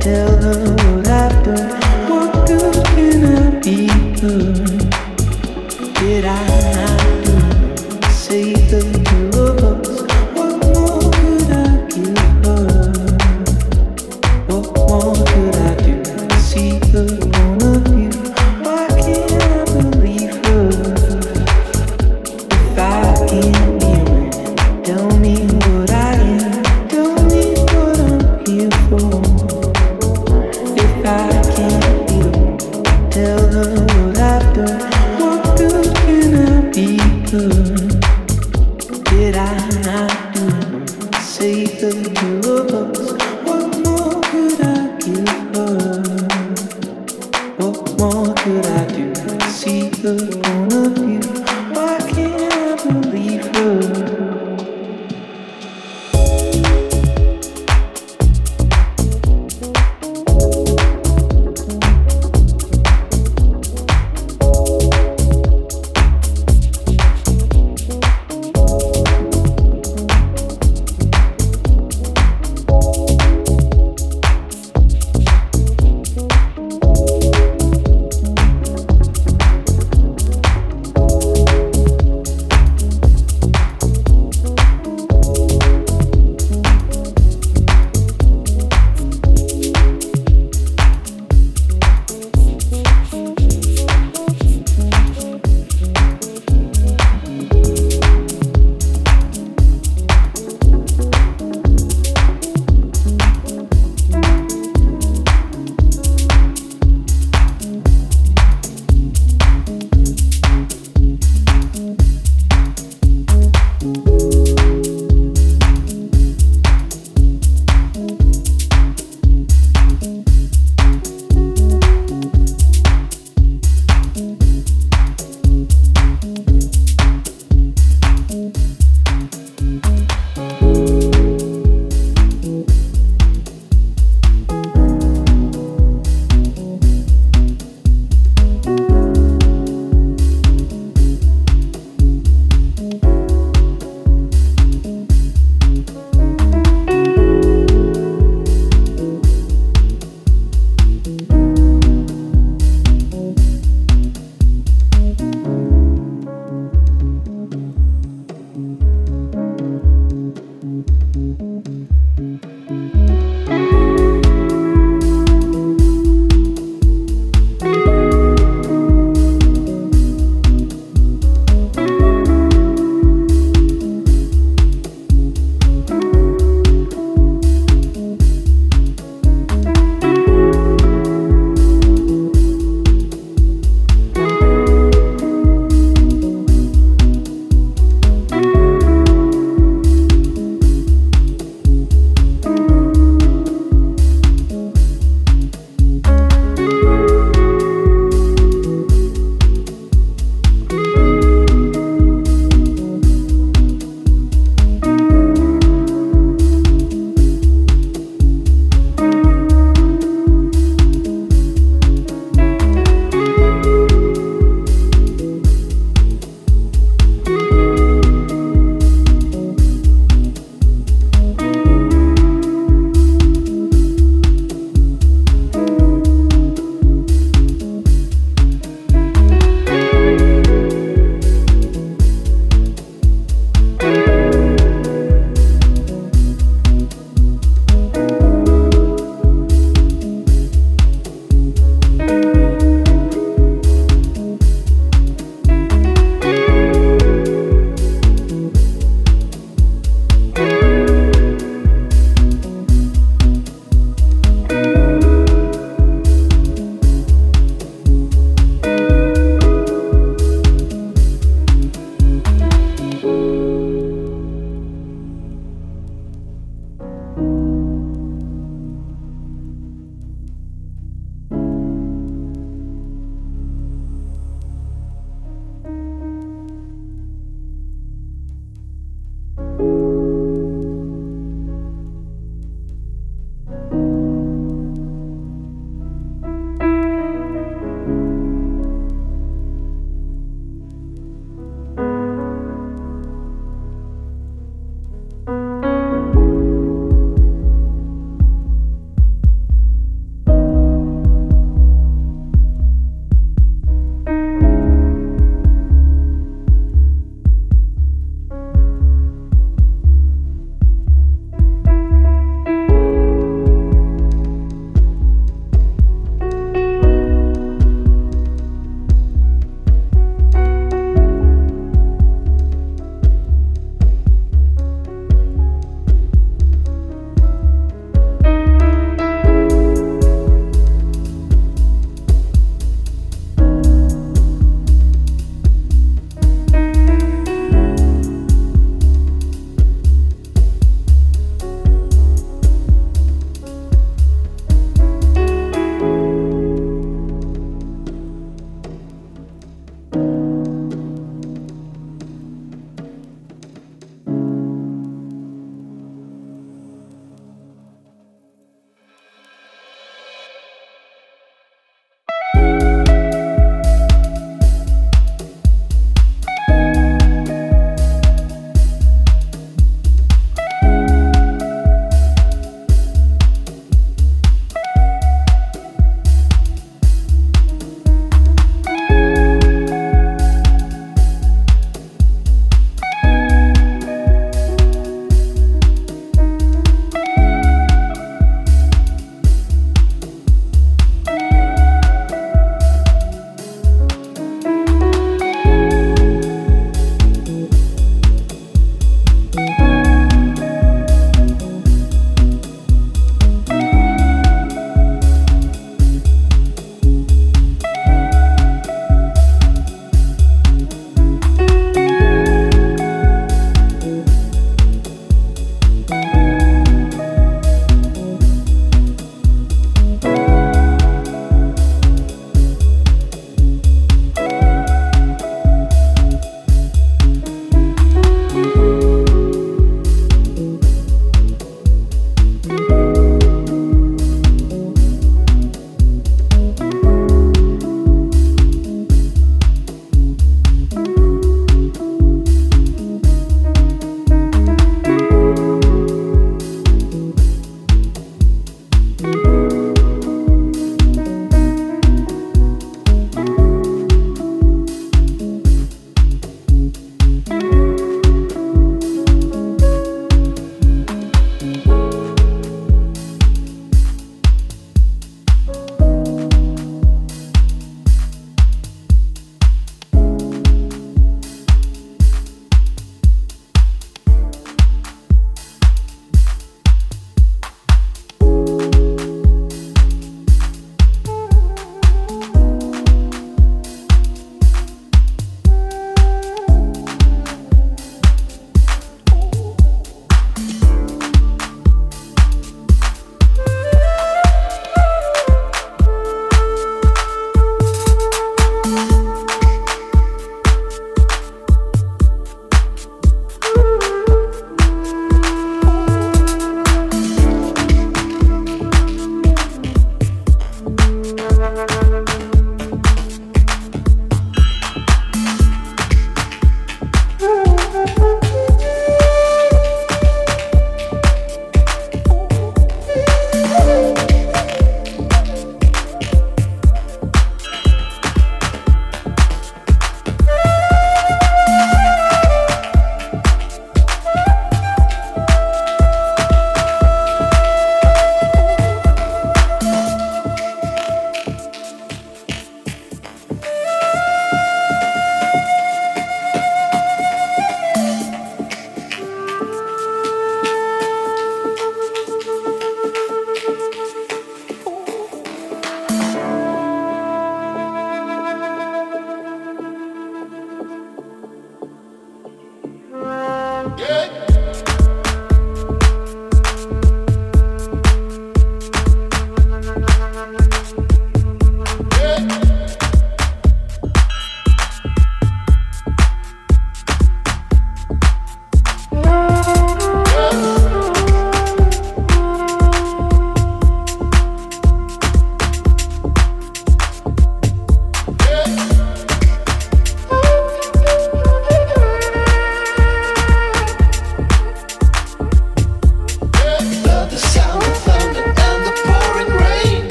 Tell her what. What good can I be? Her?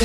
I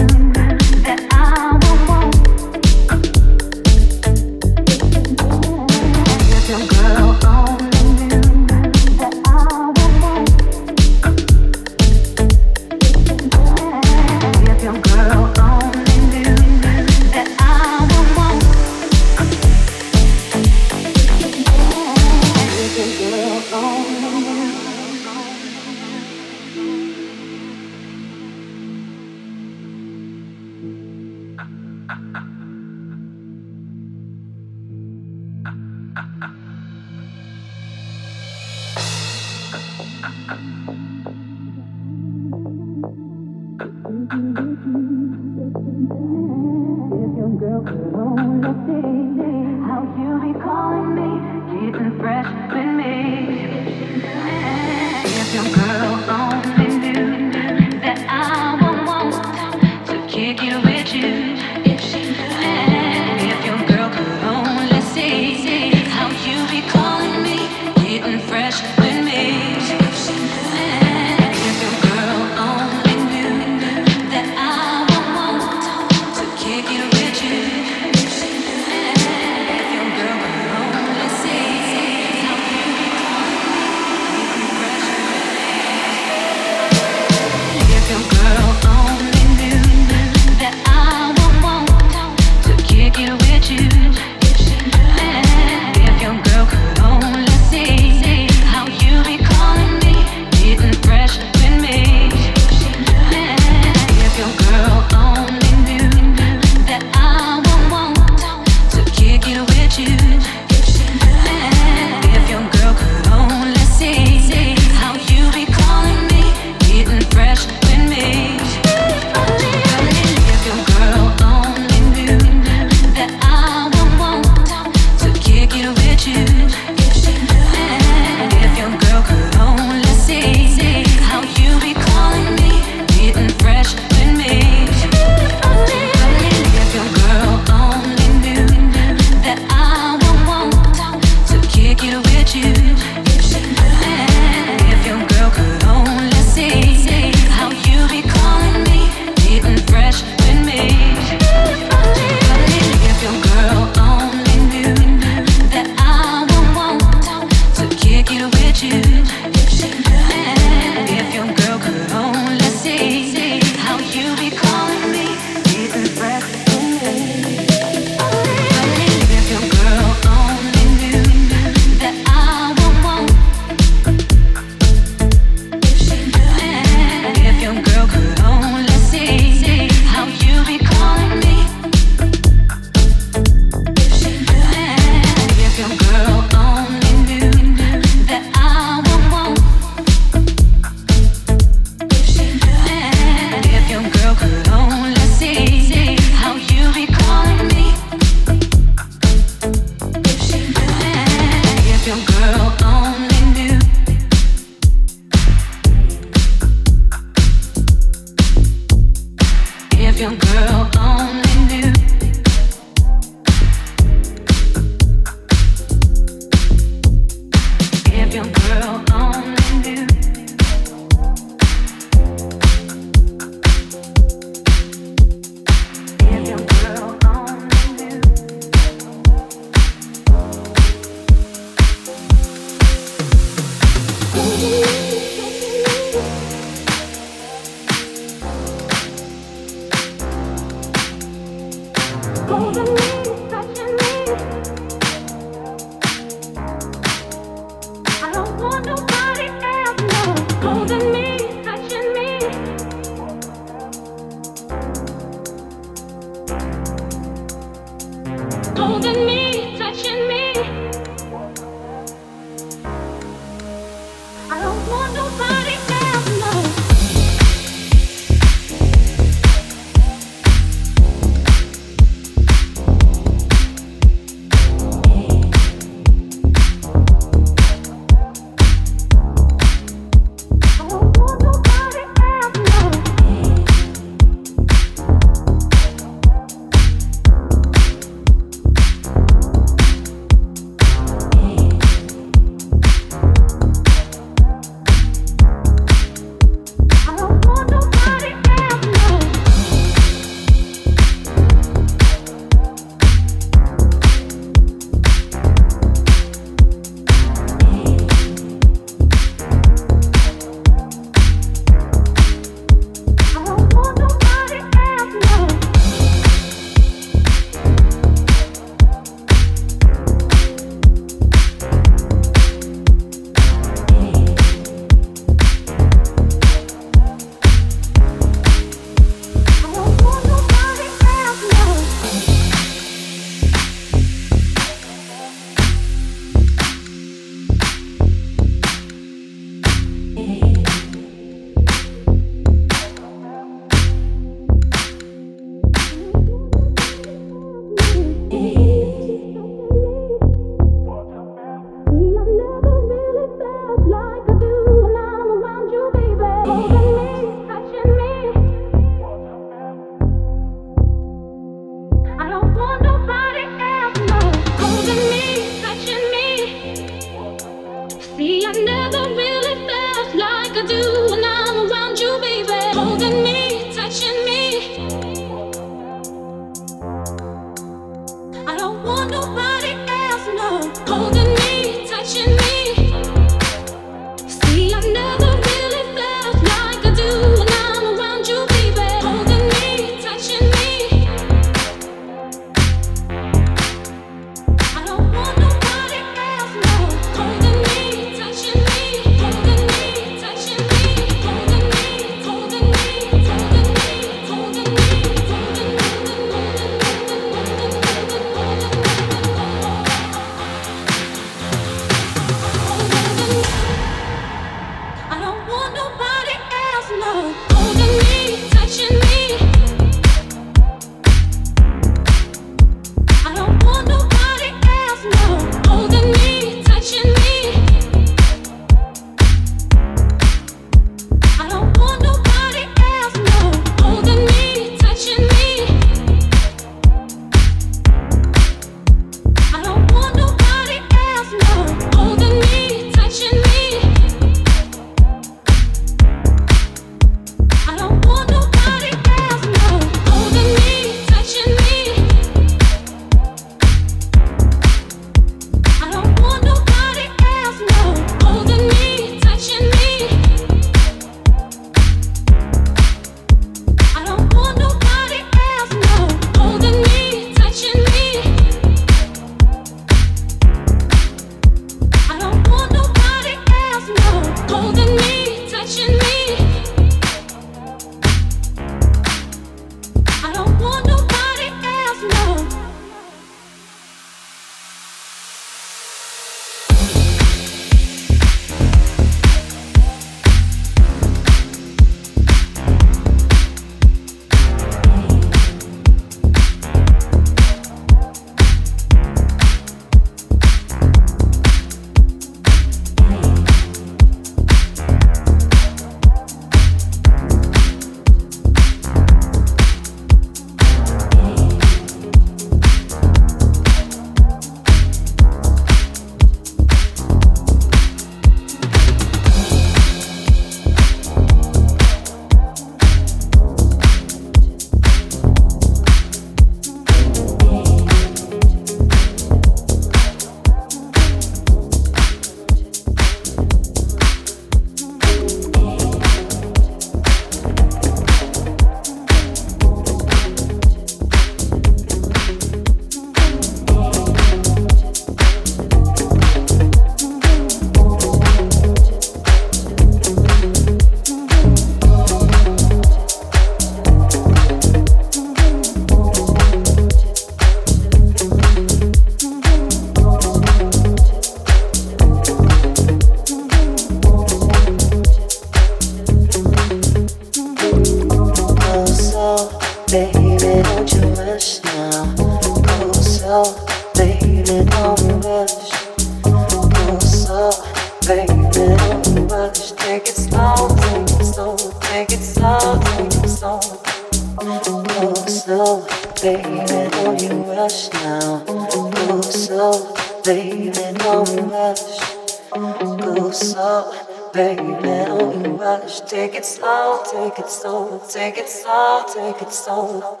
slow, take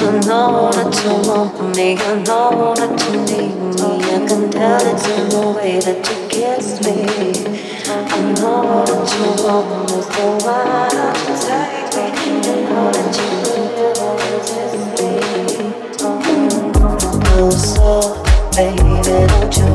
I know that you want me, I know that you need me. I can tell it's in the way that you kiss me. I know that you want me, so why don't you take me? I know that you will resist me. Oh, so baby, don't you?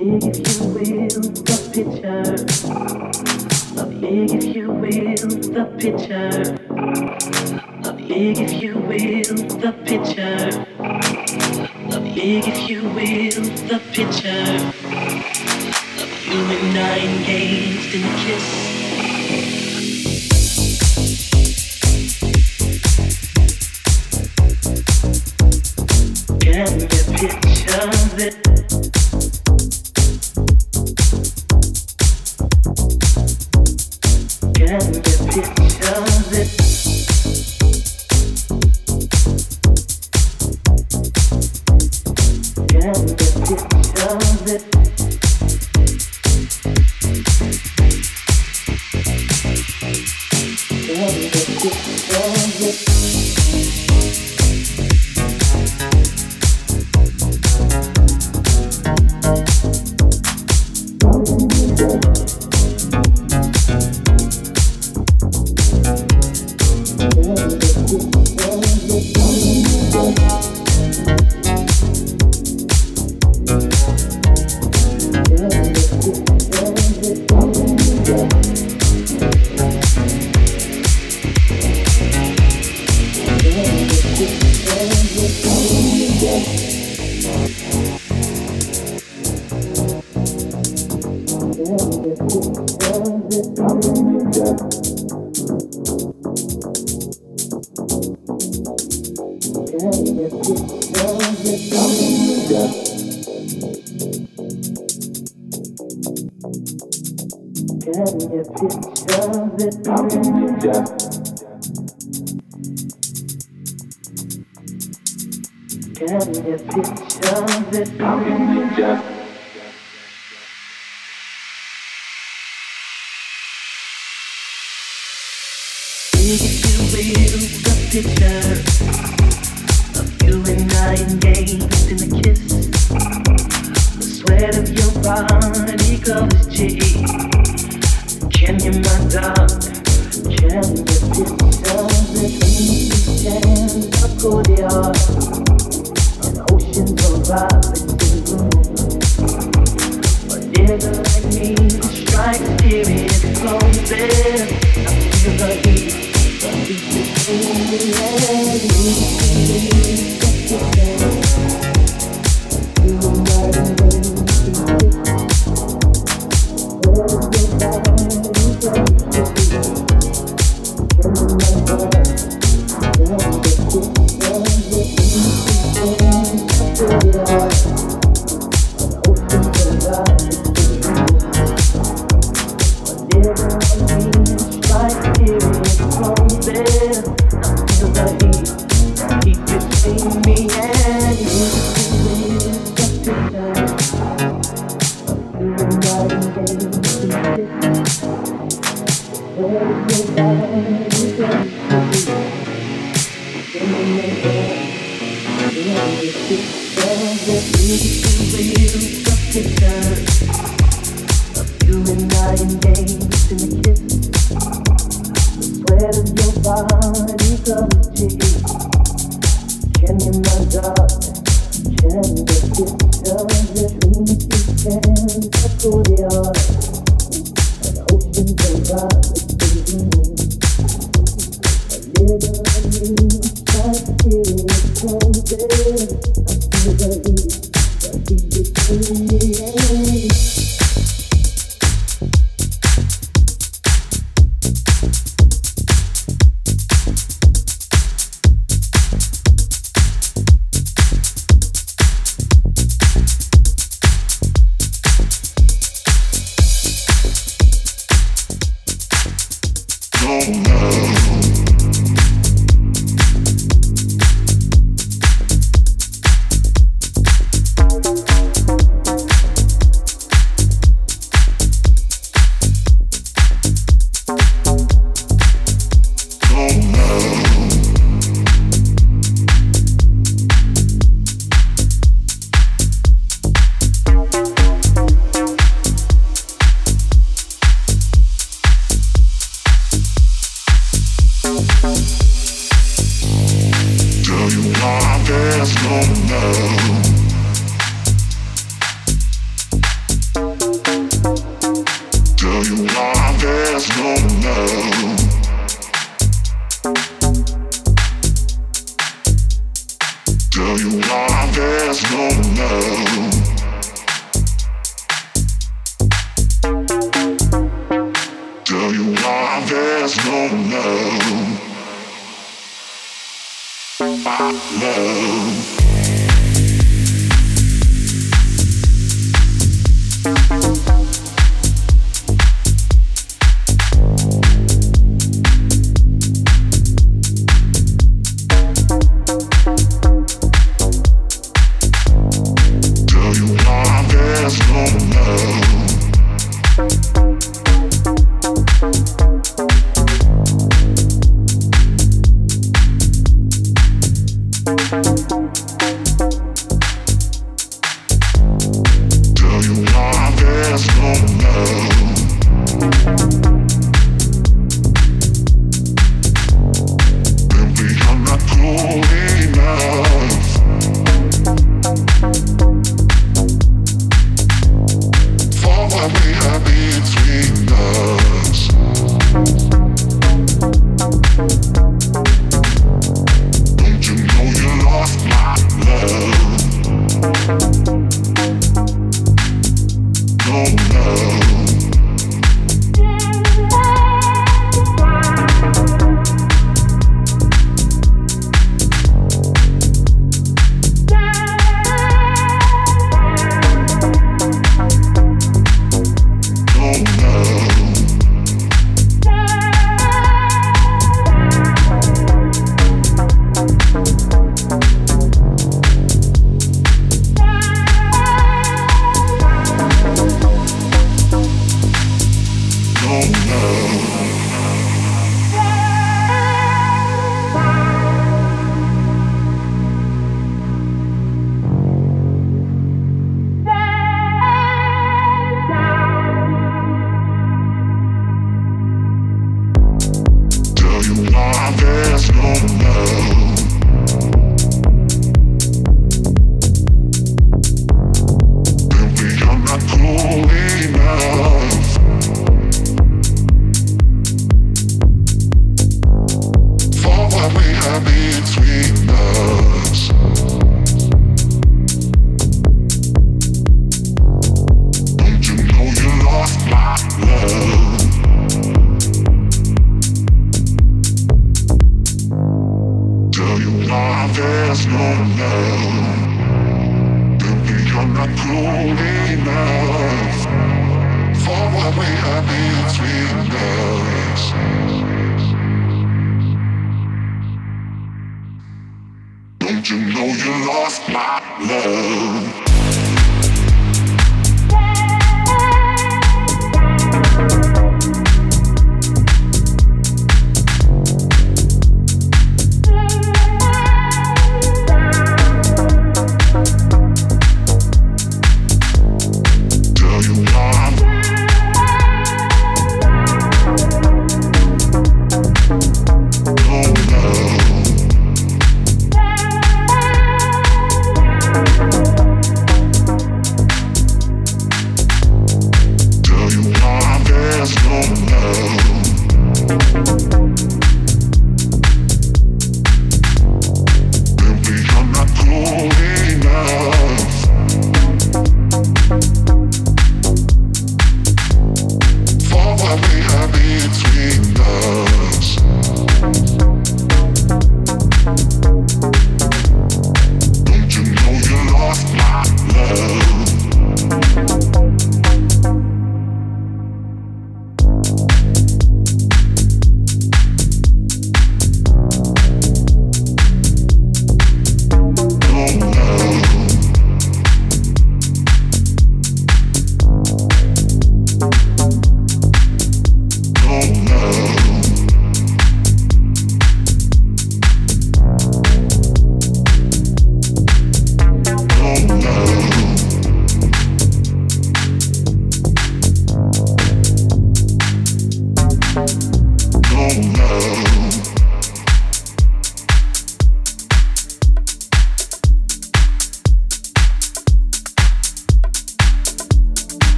if you will, the picture. If you will, the picture. If you will, the picture. If you will, the picture. Of you and I engaged in a kiss.